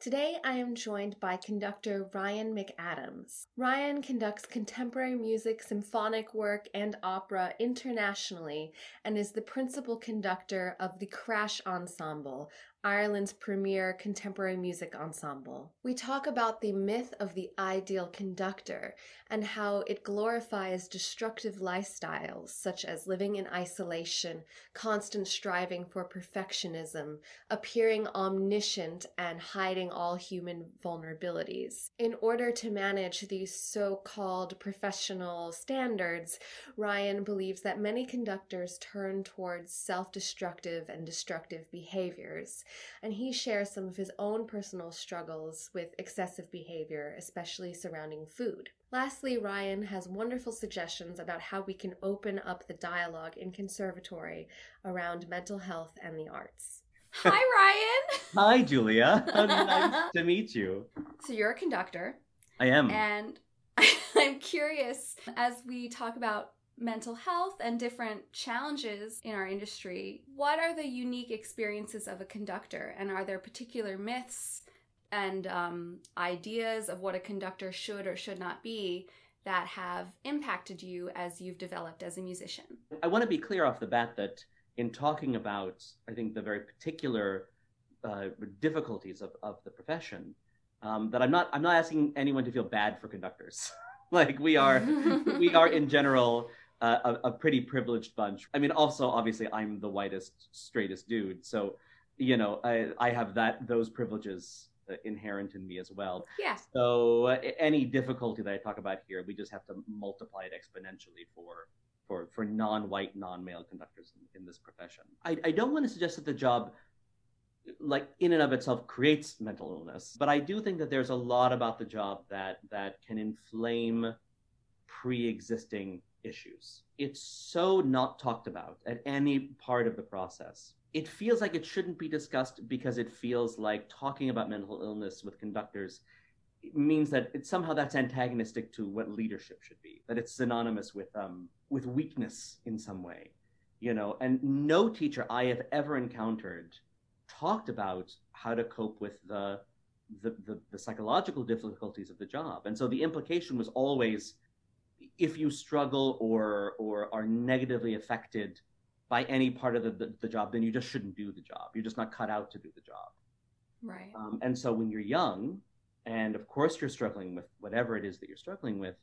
Today I am joined by conductor Ryan McAdams. Ryan conducts contemporary music, symphonic work, and opera internationally and is the principal conductor of the Crash Ensemble, Ireland's premier contemporary music ensemble. We talk about the myth of the ideal conductor and how it glorifies destructive lifestyles such as living in isolation, constant striving for perfectionism, appearing omniscient, and hiding all human vulnerabilities. In order to manage these so called professional standards, Ryan believes that many conductors turn towards self destructive and destructive behaviors and he shares some of his own personal struggles with excessive behavior, especially surrounding food. Lastly, Ryan has wonderful suggestions about how we can open up the dialogue in conservatory around mental health and the arts. Hi, Ryan. Hi, Julia. nice to meet you. So, you're a conductor. I am. And I'm curious as we talk about mental health and different challenges in our industry. What are the unique experiences of a conductor, and are there particular myths and um, ideas of what a conductor should or should not be that have impacted you as you've developed as a musician? I want to be clear off the bat that in talking about, I think, the very particular uh, difficulties of, of the profession, um, that I'm not I'm not asking anyone to feel bad for conductors. like we are we are in general a, a, pretty privileged bunch. I mean, also obviously I'm the whitest, straightest dude, so you know I, I have that those privileges uh, inherent in me as well. Yeah. So uh, any difficulty that I talk about here, we just have to multiply it exponentially for for for non-white, non-male conductors in, in this profession. I, I don't want to suggest that the job like in and of itself creates mental illness but i do think that there's a lot about the job that that can inflame pre-existing issues. It's so not talked about at any part of the process. It feels like it shouldn't be discussed because it feels like talking about mental illness with conductors means that it, somehow that's antagonistic to what leadership should be, that it's synonymous with um, with weakness in some way, you know. And no teacher I have ever encountered talked about how to cope with the the, the, the psychological difficulties of the job. And so the implication was always if you struggle or or are negatively affected by any part of the, the, the, job, then you just shouldn't do the job. You're just not cut out to do the job. Right. Um, and so when you're young, and of course you're struggling with whatever it is that you're struggling with,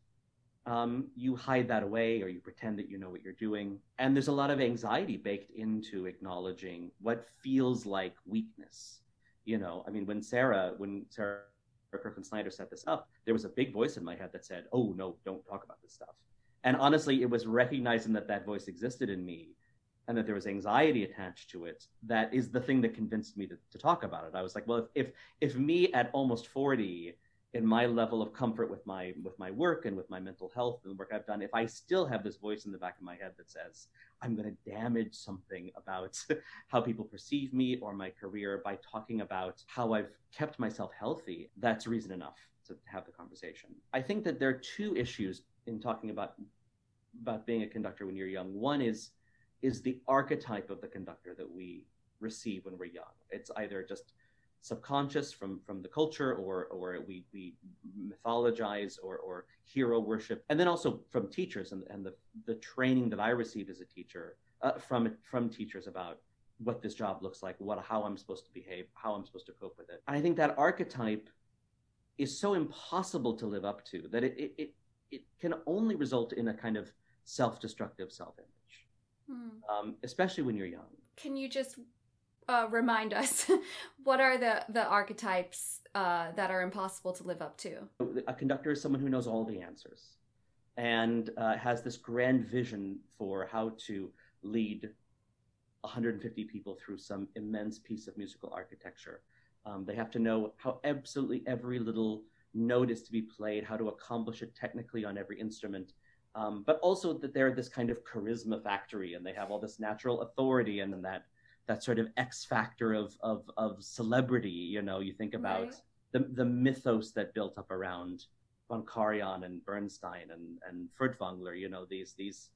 um, you hide that away or you pretend that you know what you're doing. And there's a lot of anxiety baked into acknowledging what feels like weakness. You know, I mean, when Sarah, when Sarah Griffin Snyder set this up, there was a big voice in my head that said, "Oh no, don't talk about this stuff." And honestly, it was recognizing that that voice existed in me, and that there was anxiety attached to it. That is the thing that convinced me to, to talk about it. I was like, well, if, if if me at almost forty in my level of comfort with my with my work and with my mental health and the work I've done, if I still have this voice in the back of my head that says I'm going to damage something about how people perceive me or my career by talking about how I've kept myself healthy, that's reason enough to have the conversation. I think that there are two issues in talking about about being a conductor when you're young. One is is the archetype of the conductor that we receive when we're young. It's either just subconscious from from the culture or or we we mythologize or or hero worship. And then also from teachers and, and the the training that i received as a teacher uh, from from teachers about what this job looks like what how i'm supposed to behave how i'm supposed to cope with it. And i think that archetype is so impossible to live up to that it it it, can only result in a kind of self-destructive self-image. Hmm. um, especially when you're young. Can you just uh, remind us what are the the archetypes uh, that are impossible to live up to? A conductor is someone who knows all the answers and uh, has this grand vision for how to lead 150 people through some immense piece of musical architecture. Um, they have to know how absolutely every little note is to be played, how to accomplish it technically on every instrument, um, but also that they're this kind of charisma factory and they have all this natural authority and that that sort of X factor of of of celebrity. You know, you think about Right. the the mythos that built up around von Karajan and Bernstein and and Furtwängler. You know, these these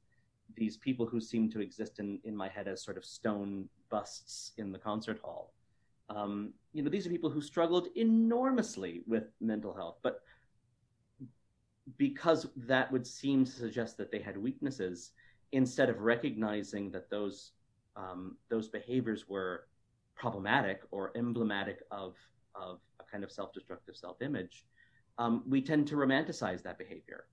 these people who seem to exist in in my head as sort of stone busts in the concert hall. Um, you know, these are people who struggled enormously with mental health, but because that would seem to suggest that they had weaknesses, instead of recognizing that those um, those behaviors were problematic or emblematic of of a kind of self-destructive self-image, um, we tend to romanticize that behavior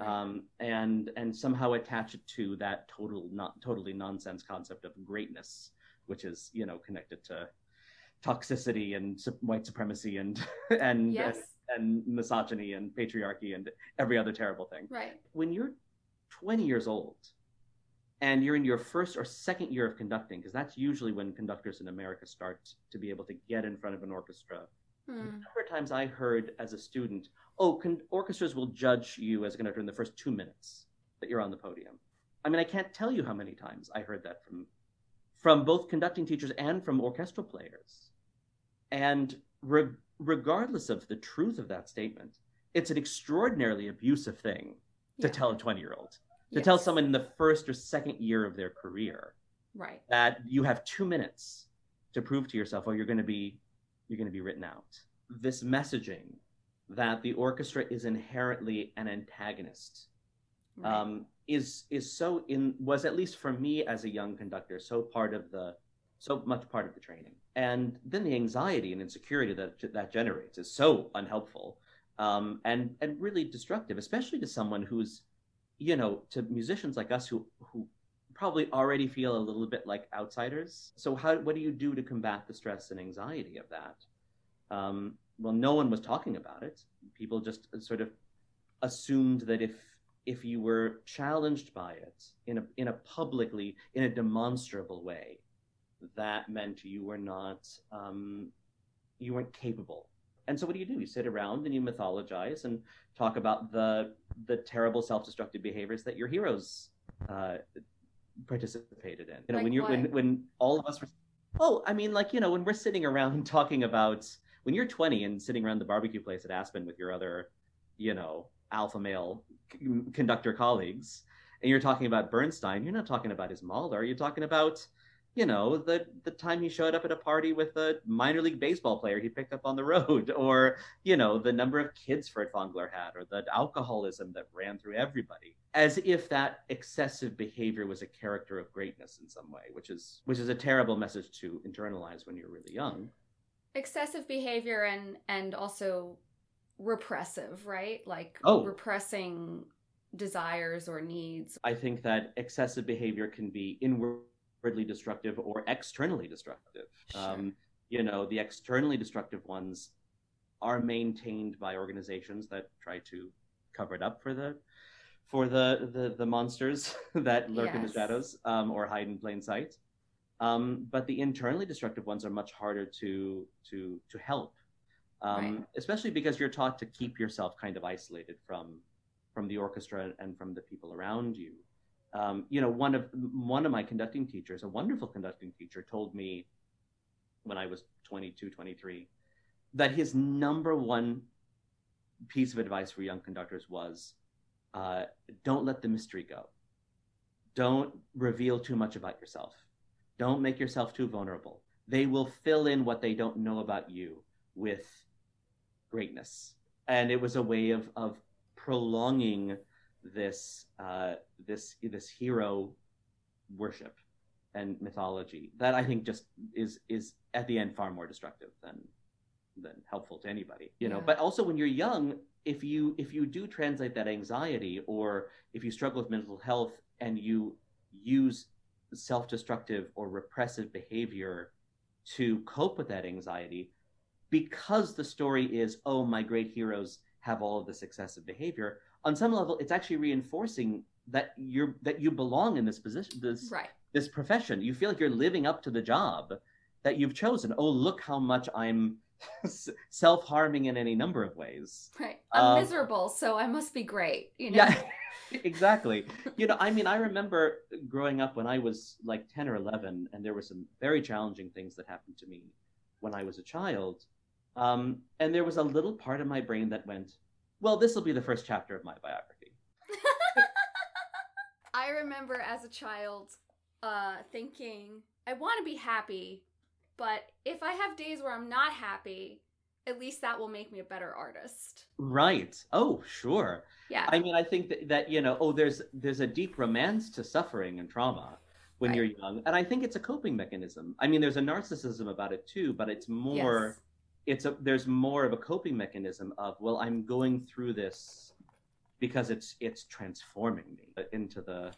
um, and and somehow attach it to that total not totally nonsense concept of greatness, which is you know connected to toxicity and su- white supremacy and and, yes. and and misogyny and patriarchy and every other terrible thing. Right. When you're 20 years old and you're in your first or second year of conducting, because that's usually when conductors in America start to be able to get in front of an orchestra the Hmm. number of times I heard as a student, oh, con- orchestras will judge you as a conductor in the first two minutes that you're on the podium. I mean, I can't tell you how many times I heard that from from both conducting teachers and from orchestral players. And re- regardless of the truth of that statement, it's an extraordinarily abusive thing to Yeah. tell a 20 year old, to tell someone in the first or second year of their career Right. that you have two minutes to prove to yourself, oh you're going to be you're going to be written out. This messaging that the orchestra is inherently an antagonist Right. um, is is so in was at least for me as a young conductor so part of the so much part of the training and then the anxiety and insecurity that that generates is so unhelpful um, and and really destructive especially to someone who's you know to musicians like us who who probably already feel a little bit like outsiders so how what do you do to combat the stress and anxiety of that um, well no one was talking about it people just sort of assumed that if if you were challenged by it in a in a publicly in a demonstrable way, that meant you were not um, you weren't capable. And so, what do you do? You sit around and you mythologize and talk about the the terrible self-destructive behaviors that your heroes uh, participated in. You know, Like when you're when when all of us were. Oh, I mean, like you know, when we're sitting around talking about when you're 20 and sitting around the barbecue place at Aspen with your other, you know, alpha male c- conductor colleagues, and you're talking about Bernstein, you're not talking about his Mahler. You're talking about, you know, the the time he showed up at a party with a minor league baseball player he picked up on the road, or you know, the number of kids Furtwängler had, or the alcoholism that ran through everybody, as if that excessive behavior was a character of greatness in some way, which is which is a terrible message to internalize when you're really young. excessive behavior and and also repressive right like Oh. repressing desires or needs I think that excessive behavior can be inwardly destructive or externally destructive. Um, you know, the externally destructive ones are maintained by organizations that try to cover it up for the for the the, the monsters that lurk in the shadows um, or hide in plain sight. Um, but the internally destructive ones are much harder to to to help, um, Right. especially because you're taught to keep yourself kind of isolated from from the orchestra and from the people around you. Um, you know, one of one of my conducting teachers, a wonderful conducting teacher, told me when I was 22, 23, that his number one piece of advice for young conductors was uh, don't let the mystery go. Don't reveal too much about yourself. Don't make yourself too vulnerable. They will fill in what they don't know about you with greatness. And it was a way of, of prolonging this uh, this this hero worship and mythology that I think just is is at the end far more destructive than than helpful to anybody you know Yeah. but also when you're young if you if you do translate that anxiety or if you struggle with mental health and you use self-destructive or repressive behavior to cope with that anxiety because the story is oh my great heroes have all of this excessive behavior on some level it's actually reinforcing that you're that you belong in this position this right this profession you feel like you're living up to the job that you've chosen oh look how much i'm self-harming in any number of ways. Right. I'm um, miserable, so I must be great. You know. Yeah. exactly. You know, I mean, I remember growing up when I was like 10 or 11, and there were some very challenging things that happened to me when I was a child. Um, and there was a little part of my brain that went, well, this will be the first chapter of my biography. I remember as a child uh, thinking, I want to be happy, but if I have days where I'm not happy, at least that will make me a better artist. Right. Oh, sure. Yeah. I mean, I think that, that you know, oh, there's there's a deep romance to suffering and trauma when right. you're young, and I think it's a coping mechanism. I mean, there's a narcissism about it too, but it's more. Yes. It's a there's more of a coping mechanism of well, I'm going through this because it's it's transforming me into the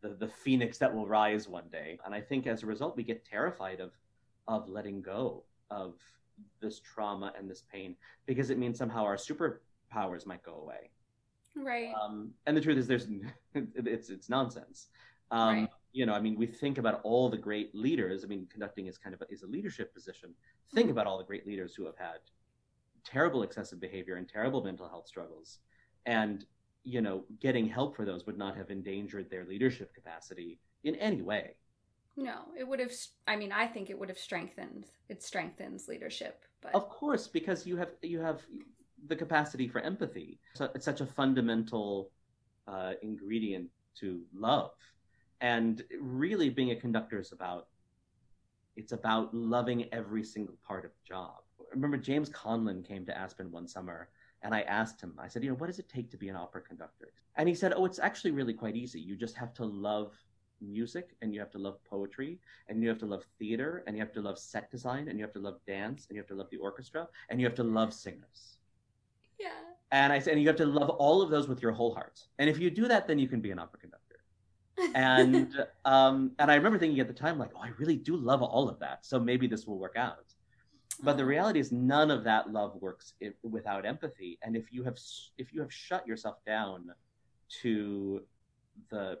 the, the phoenix that will rise one day. And I think as a result, we get terrified of of letting go of this trauma and this pain because it means somehow our superpowers might go away. Right. Um, and the truth is, there's it's it's nonsense. Um, right. You know, I mean, we think about all the great leaders. I mean, conducting is kind of a, is a leadership position. Think about all the great leaders who have had terrible excessive behavior and terrible mental health struggles, and you know, getting help for those would not have endangered their leadership capacity in any way. No, it would have. I mean, I think it would have strengthened. It strengthens leadership. But of course, because you have you have the capacity for empathy. So it's such a fundamental uh, ingredient to love, and really being a conductor is about. It's about loving every single part of the job. I remember James Conlon came to Aspen one summer, and I asked him. I said, "You know, what does it take to be an opera conductor?" And he said, "Oh, it's actually really quite easy. You just have to love music and you have to love poetry and you have to love theater and you have to love set design and you have to love dance and you have to love the orchestra and you have to love singers. Yeah. And I said, and you have to love all of those with your whole heart. And if you do that, then you can be an opera conductor. And um, and I remember thinking at the time, like, oh, I really do love all of that. So maybe this will work out. But the oh. reality is, none of that love works if, without empathy. And if you have if you have shut yourself down to the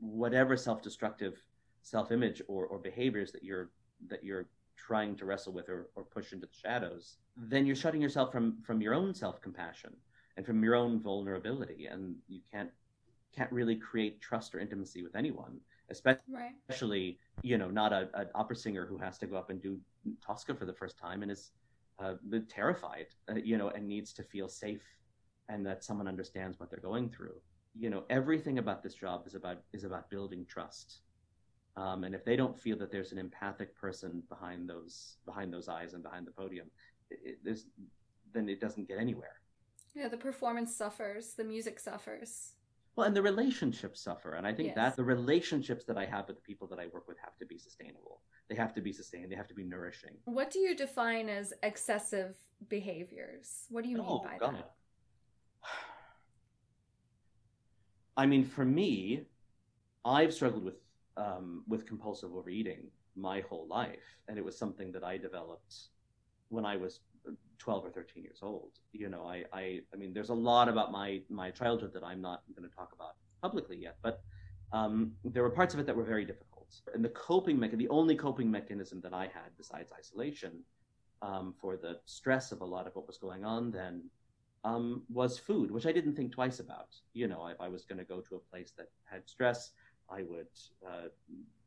whatever self-destructive self-image or, or behaviors that you're that you're trying to wrestle with or, or push into the shadows then you're shutting yourself from from your own self-compassion and from your own vulnerability and you can't can't really create trust or intimacy with anyone especially right. you know not a, an opera singer who has to go up and do tosca for the first time and is uh, terrified uh, you know and needs to feel safe and that someone understands what they're going through. You know everything about this job is about is about building trust. Um, and if they don't feel that there's an empathic person behind those behind those eyes and behind the podium it, it, then it doesn't get anywhere. Yeah the performance suffers the music suffers well and the relationships suffer and i think yes. that the relationships that i have with the people that i work with have to be sustainable. They have to be sustained. They have to be nourishing. What do you define as excessive behaviors? What do you mean oh, by God. that? I mean, for me, I've struggled with um, with compulsive overeating my whole life, and it was something that I developed when I was 12 or 13 years old. You know, I, I, I mean, there's a lot about my my childhood that I'm not going to talk about publicly yet, but um, there were parts of it that were very difficult. And the coping mechanism, the only coping mechanism that I had besides isolation um, for the stress of a lot of what was going on then um, was food, which I didn't think twice about. You know, if I was going to go to a place that had stress, I would uh,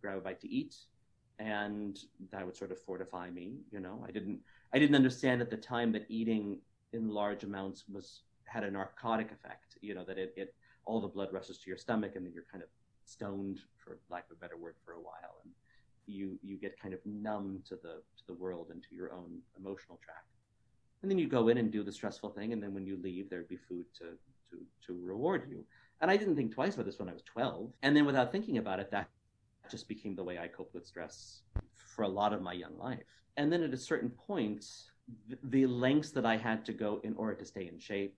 grab a bite to eat, and that would sort of fortify me. You know, I didn't I didn't understand at the time that eating in large amounts was had a narcotic effect. You know, that it, it all the blood rushes to your stomach, and then you're kind of stoned, for lack of a better word, for a while, and you you get kind of numb to the to the world and to your own emotional track. And then you go in and do the stressful thing and then when you leave there'd be food to to to reward you. And i didn't think twice about this when i was 12 and then without thinking about it that just became the way i coped with stress for a lot of my young life and then at a certain point the lengths that i had to go in order to stay in shape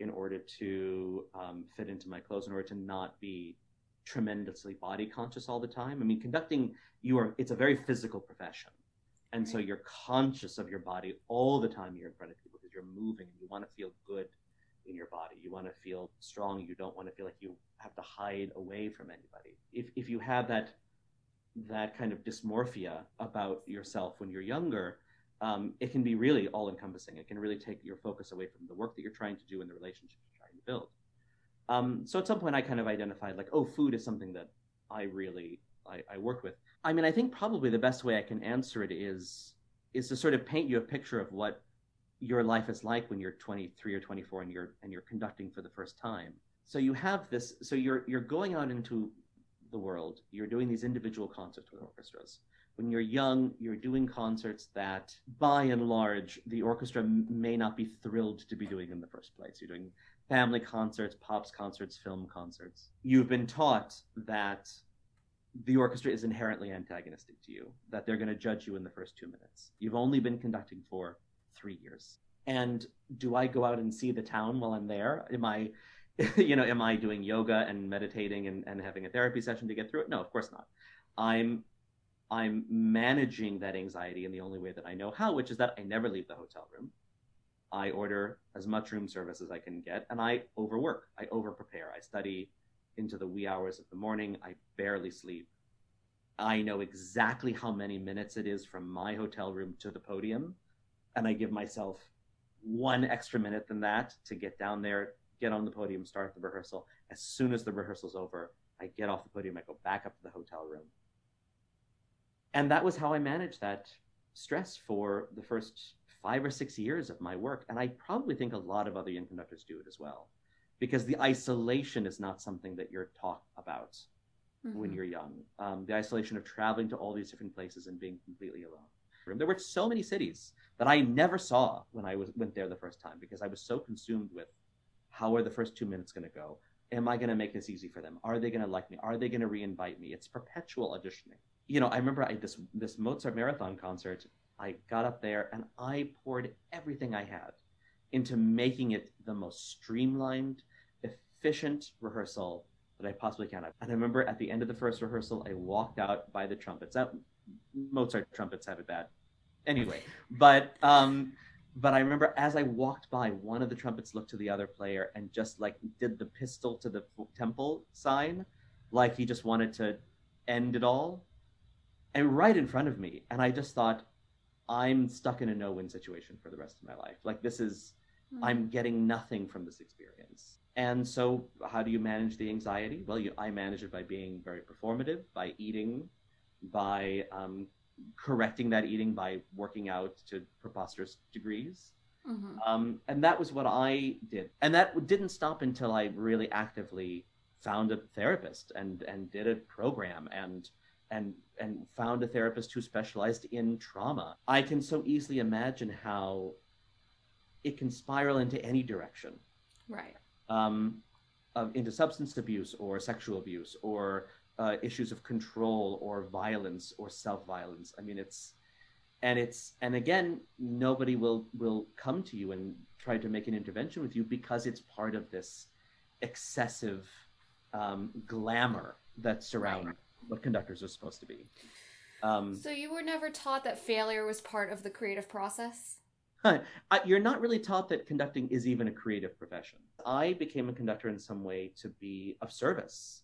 in order to um, fit into my clothes in order to not be tremendously body conscious all the time i mean conducting you are it's a very physical profession and so you're conscious of your body all the time you're in front of people because you're moving and you want to feel good in your body. You want to feel strong. You don't want to feel like you have to hide away from anybody. If, if you have that, that kind of dysmorphia about yourself when you're younger, um, it can be really all encompassing. It can really take your focus away from the work that you're trying to do and the relationship you're trying to build. Um, so at some point, I kind of identified like, oh, food is something that I really I, I work with. I mean, I think probably the best way I can answer it is is to sort of paint you a picture of what your life is like when you're 23 or 24 and you're and you're conducting for the first time. So you have this. So you're you're going out into the world. You're doing these individual concerts with orchestras. When you're young, you're doing concerts that, by and large, the orchestra may not be thrilled to be doing in the first place. You're doing family concerts, pops concerts, film concerts. You've been taught that the orchestra is inherently antagonistic to you, that they're going to judge you in the first two minutes. You've only been conducting for three years. And do I go out and see the town while I'm there? Am I, you know, am I doing yoga and meditating and, and having a therapy session to get through it? No, of course not. I'm I'm managing that anxiety in the only way that I know how, which is that I never leave the hotel room. I order as much room service as I can get, and I overwork. I over prepare. I study into the wee hours of the morning. I barely sleep. I know exactly how many minutes it is from my hotel room to the podium, and I give myself one extra minute than that to get down there, get on the podium, start the rehearsal. As soon as the rehearsal's over, I get off the podium, I go back up to the hotel room. And that was how I managed that stress for the first five or six years of my work. And I probably think a lot of other young conductors do it as well because the isolation is not something that you're taught about mm-hmm. when you're young. Um, the isolation of traveling to all these different places and being completely alone. There were so many cities that I never saw when I was went there the first time because I was so consumed with how are the first two minutes going to go? Am I going to make this easy for them? Are they going to like me? Are they going to reinvite me? It's perpetual auditioning. You know, I remember I this this Mozart marathon concert. I got up there and I poured everything I had into making it the most streamlined, efficient rehearsal that I possibly can. And I remember at the end of the first rehearsal, I walked out by the trumpets. That, Mozart trumpets have it bad, anyway. But um, but I remember as I walked by, one of the trumpets looked to the other player and just like did the pistol to the temple sign, like he just wanted to end it all, and right in front of me. And I just thought, I'm stuck in a no-win situation for the rest of my life. Like this is, mm-hmm. I'm getting nothing from this experience. And so, how do you manage the anxiety? Well, you, I manage it by being very performative, by eating, by um, correcting that eating, by working out to preposterous degrees. Mm-hmm. Um, and that was what I did. And that didn't stop until I really actively found a therapist and, and did a program and and and found a therapist who specialized in trauma. I can so easily imagine how it can spiral into any direction. Right um, into substance abuse or sexual abuse or uh, issues of control or violence or self-violence. I mean, it's and it's and again, nobody will will come to you and try to make an intervention with you because it's part of this excessive um, glamour that surround right. what conductors are supposed to be. Um, so you were never taught that failure was part of the creative process. You're not really taught that conducting is even a creative profession. I became a conductor in some way to be of service,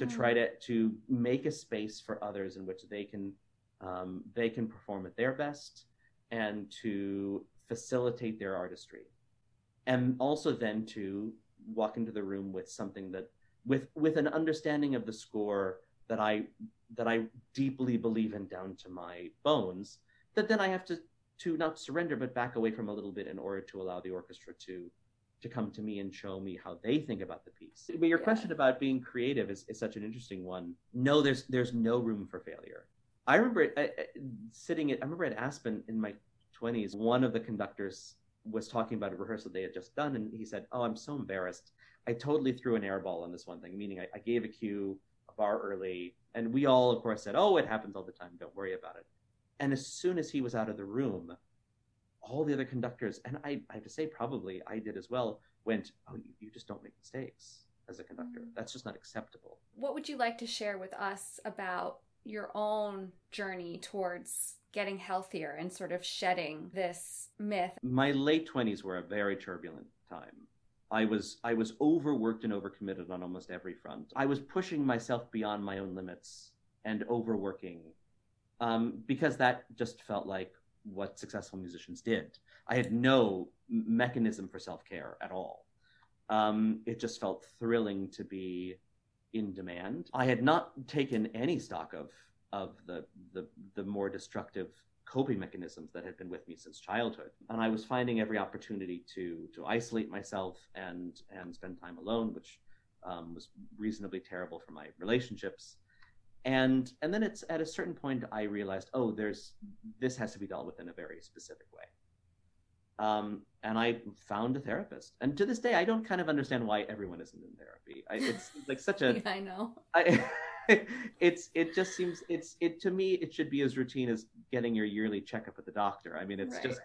to mm. try to to make a space for others in which they can um, they can perform at their best and to facilitate their artistry, and also then to walk into the room with something that with with an understanding of the score that I that I deeply believe in down to my bones. That then I have to to not surrender but back away from a little bit in order to allow the orchestra to to come to me and show me how they think about the piece. But your yeah. question about being creative is, is such an interesting one. No, there's there's no room for failure. I remember uh, sitting at I remember at Aspen in my 20s, one of the conductors was talking about a rehearsal they had just done, and he said, "Oh, I'm so embarrassed. I totally threw an airball on this one thing, meaning I, I gave a cue a bar early, and we all, of course, said, "Oh, it happens all the time. Don't worry about it." And as soon as he was out of the room, all the other conductors, and I, I have to say, probably I did as well, went, Oh, you, you just don't make mistakes as a conductor. Mm. That's just not acceptable. What would you like to share with us about your own journey towards getting healthier and sort of shedding this myth? My late 20s were a very turbulent time. I was I was overworked and overcommitted on almost every front. I was pushing myself beyond my own limits and overworking um, because that just felt like what successful musicians did. I had no mechanism for self care at all. Um, it just felt thrilling to be in demand. I had not taken any stock of of the the, the more destructive coping mechanisms that had been with me since childhood and i was finding every opportunity to to isolate myself and and spend time alone which um, was reasonably terrible for my relationships and and then it's at a certain point i realized oh there's this has to be dealt with in a very specific way. Um, and i found a therapist. And to this day i don't kind of understand why everyone isn't in therapy. I, it's like such a yeah, i know. I, it's it just seems it's it to me it should be as routine as getting your yearly checkup at the doctor. I mean it's Right. just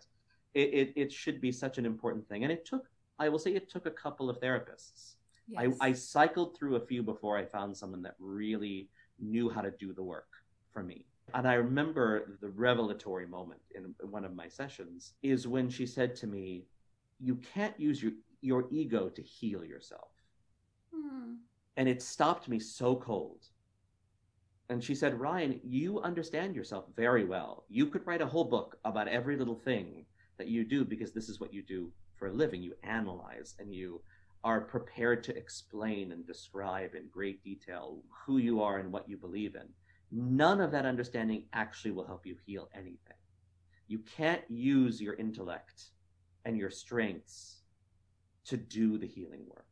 it, it it should be such an important thing. And it took i will say it took a couple of therapists. Yes. I, I cycled through a few before I found someone that really knew how to do the work for me. And I remember the revelatory moment in one of my sessions is when she said to me, You can't use your, your ego to heal yourself. Hmm. And it stopped me so cold. And she said, Ryan, you understand yourself very well. You could write a whole book about every little thing that you do because this is what you do for a living. You analyze and you are prepared to explain and describe in great detail who you are and what you believe in. None of that understanding actually will help you heal anything. You can't use your intellect and your strengths to do the healing work.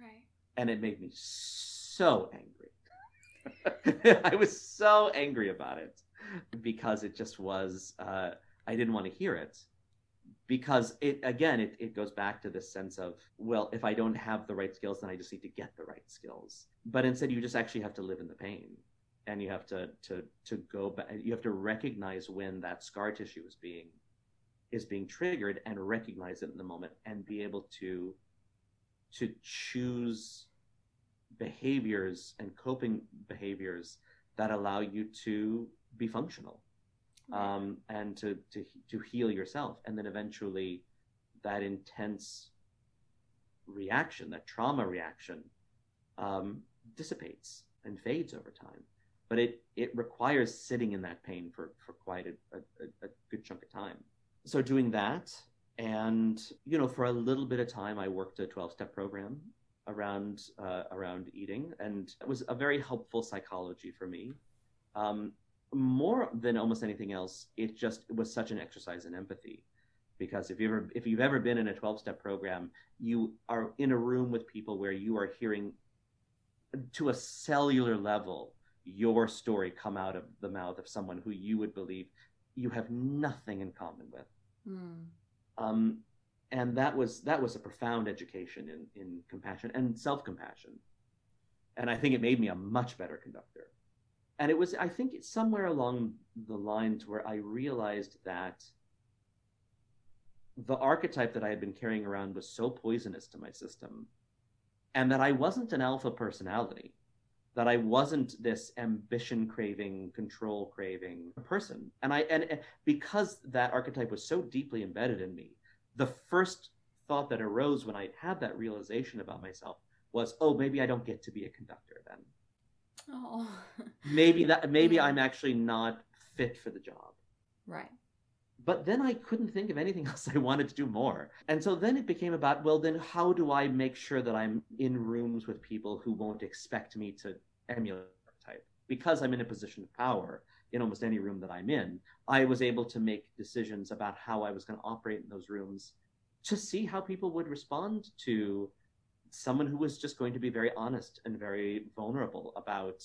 right And it made me so angry. I was so angry about it because it just was, uh, I didn't want to hear it because it again it, it goes back to this sense of well if i don't have the right skills then i just need to get the right skills. But instead you just actually have to live in the pain. And you have to to to go back you have to recognize when that scar tissue is being is being triggered and recognize it in the moment and be able to to choose behaviors and coping behaviors that allow you to be functional um, and to, to to heal yourself, and then eventually that intense reaction, that trauma reaction, um, dissipates and fades over time. But it it requires sitting in that pain for for quite a, a, a good chunk of time. So doing that, and you know, for a little bit of time, I worked a twelve step program around uh, around eating, and it was a very helpful psychology for me. Um, more than almost anything else, it just it was such an exercise in empathy. Because if you ever if you've ever been in a 12 step program, you are in a room with people where you are hearing to a cellular level your story come out of the mouth of someone who you would believe you have nothing in common with. Hmm. Um, and that was that was a profound education in in compassion and self compassion. And I think it made me a much better conductor and it was i think it's somewhere along the lines where i realized that the archetype that i had been carrying around was so poisonous to my system and that i wasn't an alpha personality that i wasn't this ambition craving control craving person. And i and and because that archetype was so deeply embedded in me the first thought that arose when i had that realization about myself was oh maybe i don't get to be a conductor oh. Maybe that maybe Yeah. i'm actually not fit for the job. Right. But then i couldn't think of anything else i wanted to do more. And so then it became about well then how do i make sure that i'm in rooms with people who won't expect me to emulate type? Because i'm in a position of power in almost any room that i'm in i was able to make decisions about how i was going to operate in those rooms to see how people would respond to someone who was just going to be very honest and very vulnerable about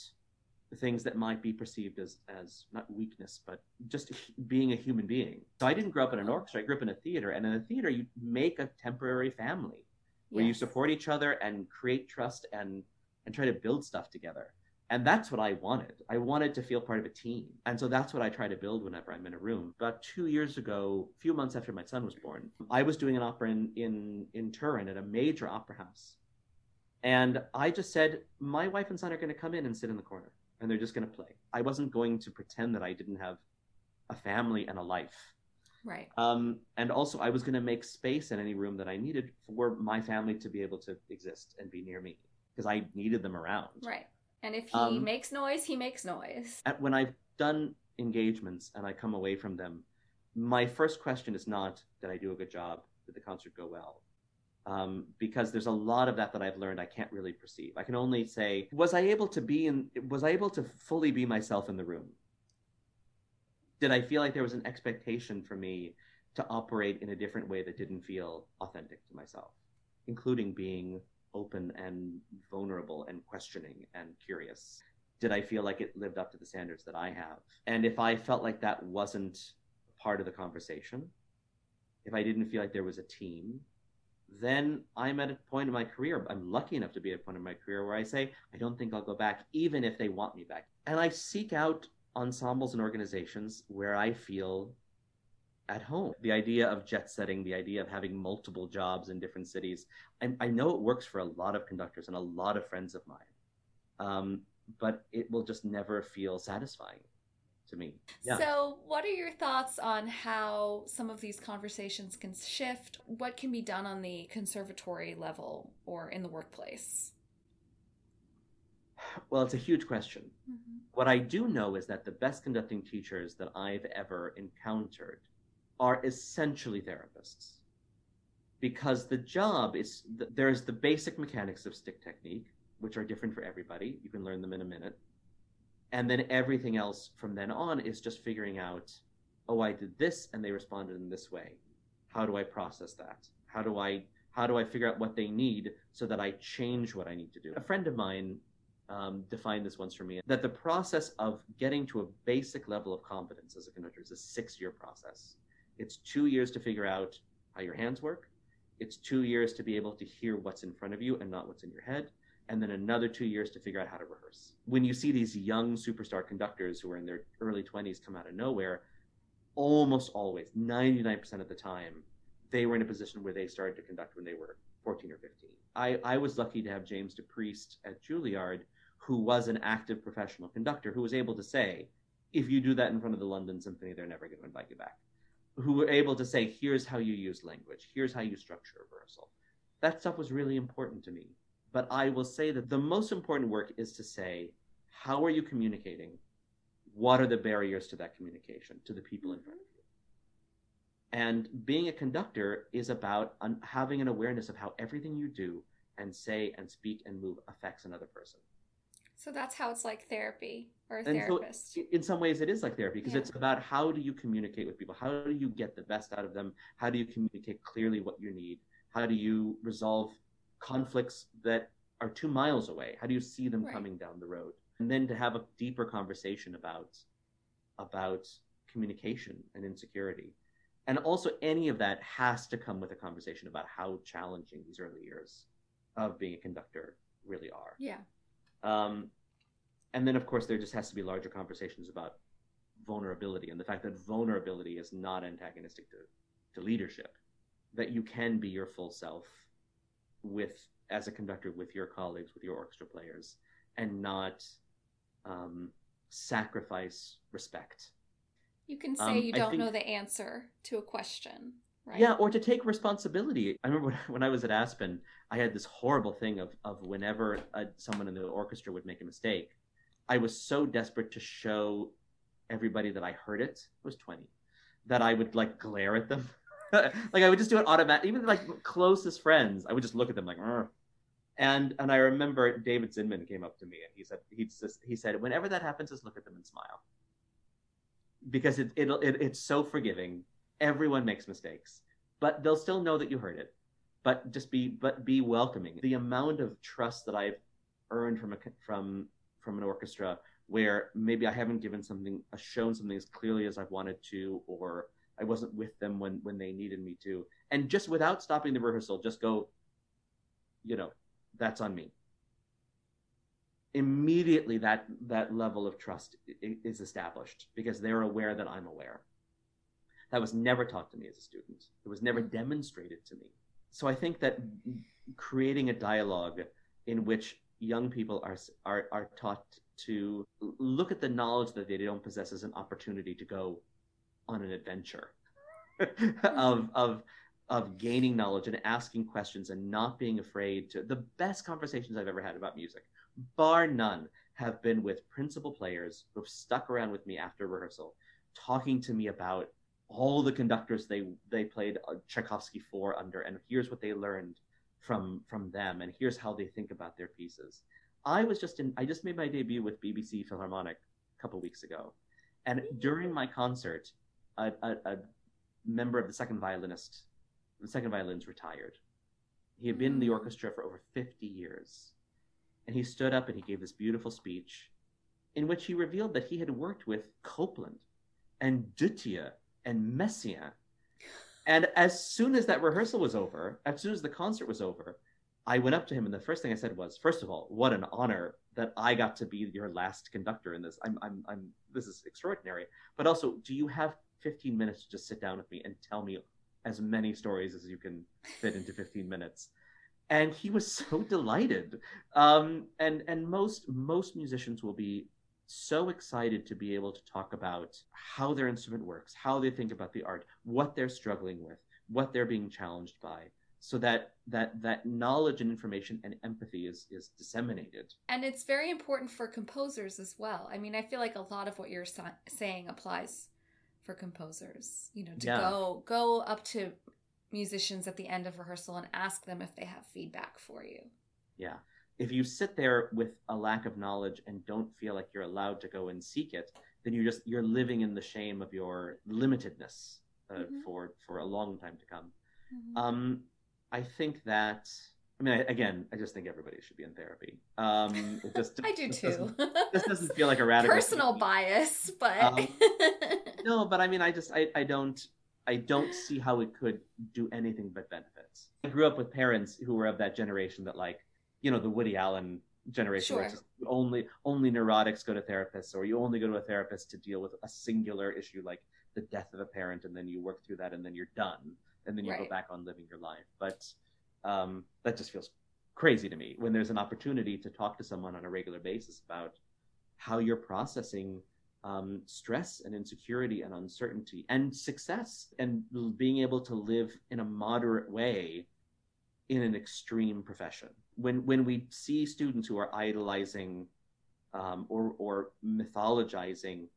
the things that might be perceived as as not weakness but just being a human being. So i didn't grow up in an orchestra i grew up in a theater and in a theater you make a temporary family where you support each other and create trust and and try to build stuff together and that's what i wanted. I wanted to feel part of a team. And so that's what i try to build whenever i'm in a room. About two years ago a few months after my son was born i was doing an opera in in, in turin at a major opera house. And i just said my wife and son are going to come in and sit in the corner and they're just going to play. I wasn't going to pretend that i didn't have a family and a life. Right. Um, and also, I was going to make space in any room that I needed for my family to be able to exist and be near me because I needed them around. right and if he Um, makes noise he makes noise At- When I've done engagements and I come away from them, my first question is not, did I do a good job? Did the concert go well? Um, because there's a lot of that that I've learned I can't really perceive. I can only say, was I able to be in, was I able to fully be myself in the room? Did I feel like there was an expectation for me to operate in a different way that didn't feel authentic to myself, including being open and vulnerable and questioning and curious? Did I feel like it lived up to the standards that I have? And if I felt like that wasn't part of the conversation, if I didn't feel like there was a team, then I'm at a point in my career. I'm lucky enough to be at a point in my career where I say, I don't think I'll go back, even if they want me back. And I seek out ensembles and organizations where I feel at home. The idea of jet setting, the idea of having multiple jobs in different cities, I, I know it works for a lot of conductors and a lot of friends of mine, um, but it will just never feel satisfying to me. Yeah. So, what are your thoughts on how some of these conversations can shift? What can be done on the conservatory level or in the workplace? Well, it's a huge question. Mm-hmm. What I do know is that the best conducting teachers that I've ever encountered are essentially therapists. Because the job is, there's the basic mechanics of stick technique, which are different for everybody. You can learn them in a minute. And then everything else from then on is just figuring out oh i did this and they responded in this way. How do i process that? How do i how do i figure out what they need so that i change what i need to do? A friend of mine um, defined this once for me that the process of getting to a basic level of competence as a conductor is a six year process it's two years to figure out how your hands work it's two years to be able to hear what's in front of you and not what's in your head and then another two years to figure out how to rehearse. When you see these young superstar conductors who are in their early 20s come out of nowhere, almost always, 99% of the time, they were in a position where they started to conduct when they were 14 or 15. I, I was lucky to have James DePriest at Juilliard, who was an active professional conductor, who was able to say, if you do that in front of the London Symphony, they're never going to invite you back. Who were able to say, here's how you use language, here's how you structure a rehearsal. That stuff was really important to me but I will say that the most important work is to say, how are you communicating? What are the barriers to that communication to the people in front of you? And being a conductor is about un- having an awareness of how everything you do and say and speak and move affects another person. So that's how it's like therapy or a and therapist. So in some ways, it is like therapy because yeah. it's about how do you communicate with people? How do you get the best out of them? How do you communicate clearly what you need? How do you resolve conflicts that are two miles away? How do you see them right. coming down the road? And then to have a deeper conversation about about communication and insecurity. And also any of that has to come with a conversation about how challenging these early years of being a conductor really are. Yeah. Um, and then of course there just has to be larger conversations about vulnerability and the fact that vulnerability is not antagonistic to, to leadership. That you can be your full self with as a conductor with your colleagues, with your orchestra players, and not um, sacrifice respect. You can say um, you don't think, know the answer to a question, right? Yeah, or to take responsibility. I remember when I was at Aspen, I had this horrible thing of, of whenever a, someone in the orchestra would make a mistake, I was so desperate to show everybody that I heard it. I was 20, that I would like glare at them. like I would just do it automatic. Even like closest friends, I would just look at them like, and and I remember David Zinman came up to me and he said he just he said whenever that happens, just look at them and smile because it, it, it it's so forgiving. Everyone makes mistakes, but they'll still know that you heard it. But just be but be welcoming. The amount of trust that I've earned from a from from an orchestra where maybe I haven't given something, uh, shown something as clearly as I've wanted to, or I wasn't with them when when they needed me to. And just without stopping the rehearsal, just go, you know, that's on me. Immediately that that level of trust is established because they're aware that I'm aware. That was never taught to me as a student. It was never demonstrated to me. So I think that creating a dialogue in which young people are are are taught to look at the knowledge that they don't possess as an opportunity to go on an adventure of of of gaining knowledge and asking questions and not being afraid to the best conversations I've ever had about music, bar none, have been with principal players who've stuck around with me after rehearsal, talking to me about all the conductors they they played uh, Tchaikovsky for under, and here's what they learned from from them, and here's how they think about their pieces. I was just in. I just made my debut with BBC Philharmonic a couple weeks ago, and during my concert, a, a, a member of the second violinist, the second violin's retired. He had been in the Mm. orchestra for over 50 years. And he stood up and he gave this beautiful speech in which he revealed that he had worked with Copland and Dutilleux and Messiaen. And as soon as that rehearsal was over, as soon as the concert was over, I went up to him and the first thing I said was, first of all, what an honor that I got to be your last conductor in this. I'm, I'm, I'm, this is extraordinary. But also, do you have 15 minutes to just sit down with me and tell me as many stories as you can fit into 15 minutes? And he was so delighted. Um, and and most most musicians will be so excited to be able to talk about how their instrument works, how they think about the art, what they're struggling with, what they're being challenged by, so that that that knowledge and information and empathy is is disseminated. And it's very important for composers as well. I mean, I feel like a lot of what you're sa- saying applies for composers. You know, to Yeah. go go up to musicians at the end of rehearsal and ask them if they have feedback for you. Yeah. If you sit there with a lack of knowledge and don't feel like you're allowed to go and seek it, then you're just you're living in the shame of your limitedness uh, Mhm. for for a long time to come. Mm-hmm. Um, I think that. I mean, I, again, I just think everybody should be in therapy. Um, it just I do this too. doesn't- This doesn't feel like a radical Personal thing. bias, but Um, No, but I mean, I just I, I don't I don't see how it could do anything but benefits. I grew up with parents who were of that generation that like, you know, the Woody Allen generation where it's Sure. just only only neurotics go to therapists or you only go to a therapist to deal with a singular issue like the death of a parent and then you work through that and then you're done and then you go back on living your life. But um, that just feels crazy to me when there's an opportunity to talk to someone on a regular basis about how you're processing um, stress and insecurity and uncertainty and success and being able to live in a moderate way in an extreme profession. When when we see students who are idolizing um, or or mythologizing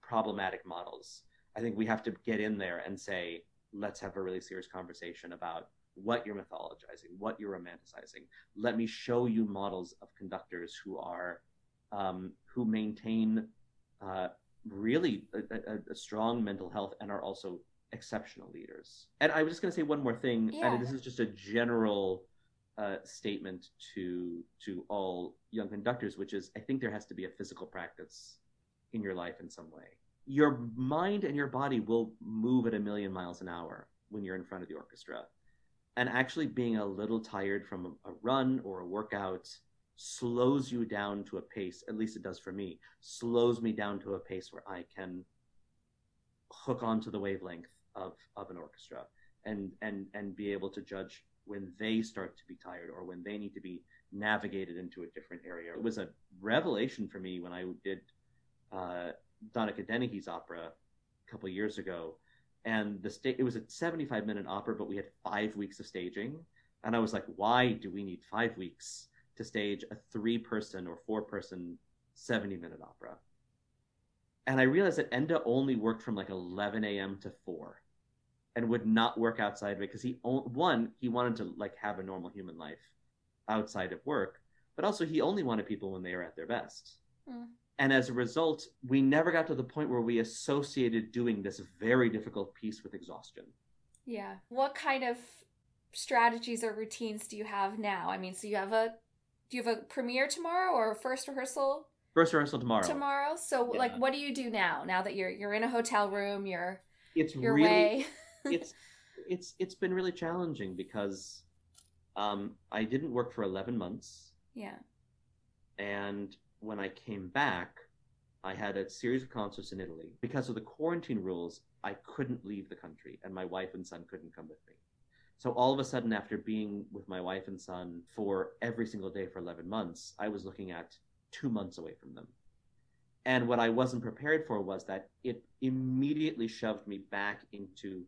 problematic models, I think we have to get in there and say, let's have a really serious conversation about what you're mythologizing, what you're romanticizing. Let me show you models of conductors who are um, who maintain uh, really a, a, a strong mental health and are also exceptional leaders. And I was just going to say one more thing, Yeah. and this is just a general uh, statement to to all young conductors, which is I think there has to be a physical practice in your life in some way. Your mind and your body will move at a million miles an hour when you're in front of the orchestra. And actually being a little tired from a, a run or a workout slows you down to a pace, at least it does for me, slows me down to a pace where I can hook onto the wavelength of, of an orchestra and, and, and be able to judge when they start to be tired or when they need to be navigated into a different area. It was a revelation for me when I did uh, Donnacha opera a couple years ago. And the sta- it was a 75 minute opera, but we had five weeks of staging. And I was like, why do we need five weeks to stage a three person or four person 70 minute opera? And I realized that Enda only worked from like 11 a.m. to 4 and would not work outside of it because he, one, he wanted to like have a normal human life outside of work, but also he only wanted people when they were at their best. Hmm. And as a result, we never got to the point where we associated doing this very difficult piece with exhaustion. Yeah. What kind of strategies or routines do you have now? I mean, so you have a do you have a premiere tomorrow or a first rehearsal First rehearsal tomorrow. tomorrow? So Yeah. like what do you do now? Now that you're you're in a hotel room, you're It's your really way. it's it's it's been really challenging because um, I didn't work for 11 months, yeah. and when I came back, I had a series of concerts in Italy. Because of the quarantine rules, I couldn't leave the country, and my wife and son couldn't come with me. So all of a sudden, after being with my wife and son for every single day for 11 months, I was looking at two months away from them. And what I wasn't prepared for was that it immediately shoved me back into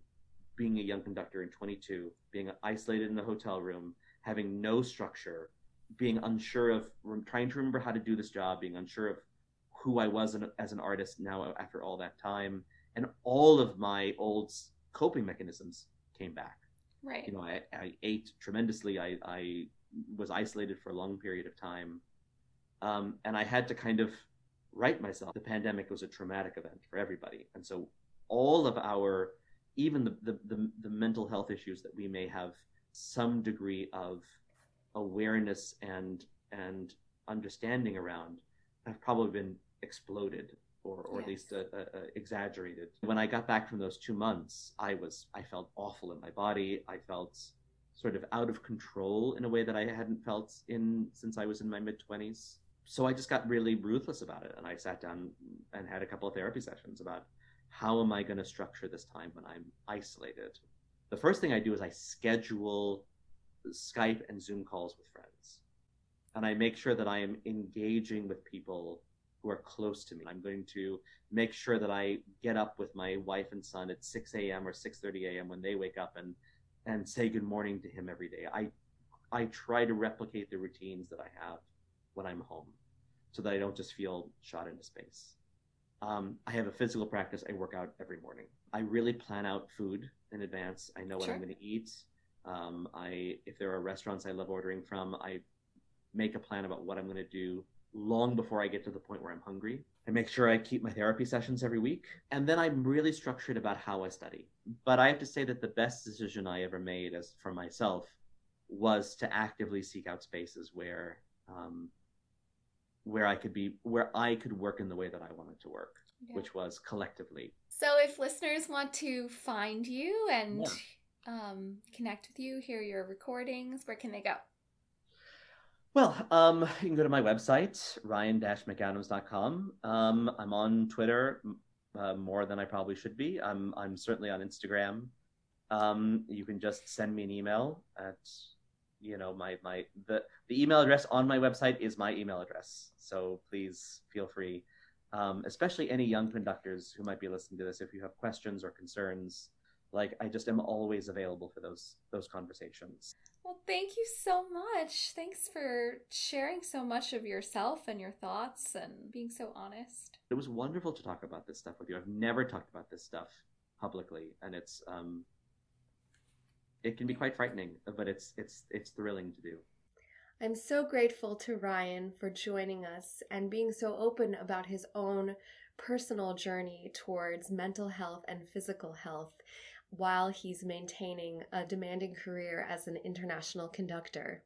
being a young conductor in 22, being isolated in the hotel room, having no structure, being unsure of trying to remember how to do this job, being unsure of who I was as an artist now after all that time, and all of my old coping mechanisms came back. Right. You know, I, I ate tremendously. I, I was isolated for a long period of time. Um, and I had to kind of right myself. The pandemic was a traumatic event for everybody. And so all of our, even the, the, the, the mental health issues that we may have some degree of awareness and, and understanding around have probably been exploded or, or yes. at least uh, uh, uh, exaggerated. When I got back from those two months, I was I felt awful in my body. I felt sort of out of control in a way that I hadn't felt in since I was in my mid twenties. So I just got really ruthless about it, and I sat down and had a couple of therapy sessions about how am I going to structure this time when I'm isolated. The first thing I do is I schedule Skype and Zoom calls with friends, and I make sure that I am engaging with people who are close to me. I'm going to make sure that I get up with my wife and son at 6 a.m. or 6:30 a.m. when they wake up and and say good morning to him every day. I I try to replicate the routines that I have when I'm home, so that I don't just feel shot into space. Um, I have a physical practice. I work out every morning. I really plan out food in advance. I know what sure. I'm going to eat. Um, I if there are restaurants I love ordering from, I make a plan about what I'm going to do long before I get to the point where I'm hungry. I make sure I keep my therapy sessions every week. And then I'm really structured about how I study. But I have to say that the best decision I ever made as for myself was to actively seek out spaces where um, where I could be where I could work in the way that I wanted to work, yeah. which was collectively. So if listeners want to find you and yeah. um, connect with you, hear your recordings, where can they go? Well, um, you can go to my website, ryan-mcadams.com. Um, I'm on Twitter uh, more than I probably should be. I'm, I'm certainly on Instagram. Um, you can just send me an email at, you know, my, my, the, the email address on my website is my email address. So please feel free, um, especially any young conductors who might be listening to this. If you have questions or concerns, like I just am always available for those, those conversations. Well, thank you so much. Thanks for sharing so much of yourself and your thoughts and being so honest. It was wonderful to talk about this stuff with you. I've never talked about this stuff publicly, and it's um, it can be quite frightening, but it's it's it's thrilling to do. I'm so grateful to Ryan for joining us and being so open about his own personal journey towards mental health and physical health while he's maintaining a demanding career as an international conductor.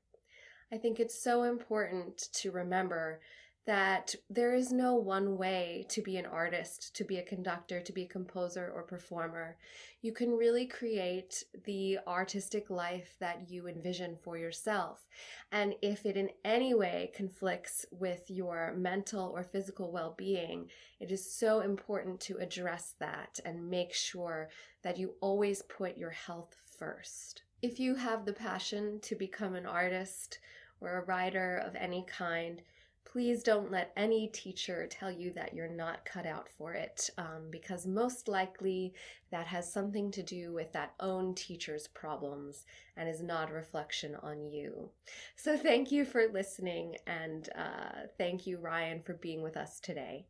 I think it's so important to remember that there is no one way to be an artist, to be a conductor, to be a composer or performer. You can really create the artistic life that you envision for yourself. And if it in any way conflicts with your mental or physical well being, it is so important to address that and make sure that you always put your health first. If you have the passion to become an artist or a writer of any kind, please don't let any teacher tell you that you're not cut out for it, um, because most likely that has something to do with that own teacher's problems and is not a reflection on you. So, thank you for listening, and uh, thank you, Ryan, for being with us today.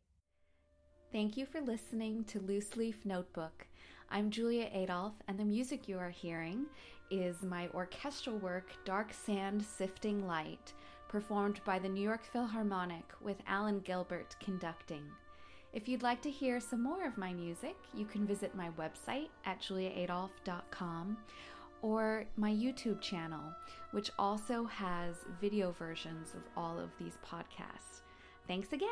Thank you for listening to Loose Leaf Notebook. I'm Julia Adolphe, and the music you are hearing is my orchestral work, Dark Sand Sifting Light performed by the New York Philharmonic with Alan Gilbert conducting. If you'd like to hear some more of my music, you can visit my website at juliaadolphe.com or my YouTube channel, which also has video versions of all of these podcasts. Thanks again.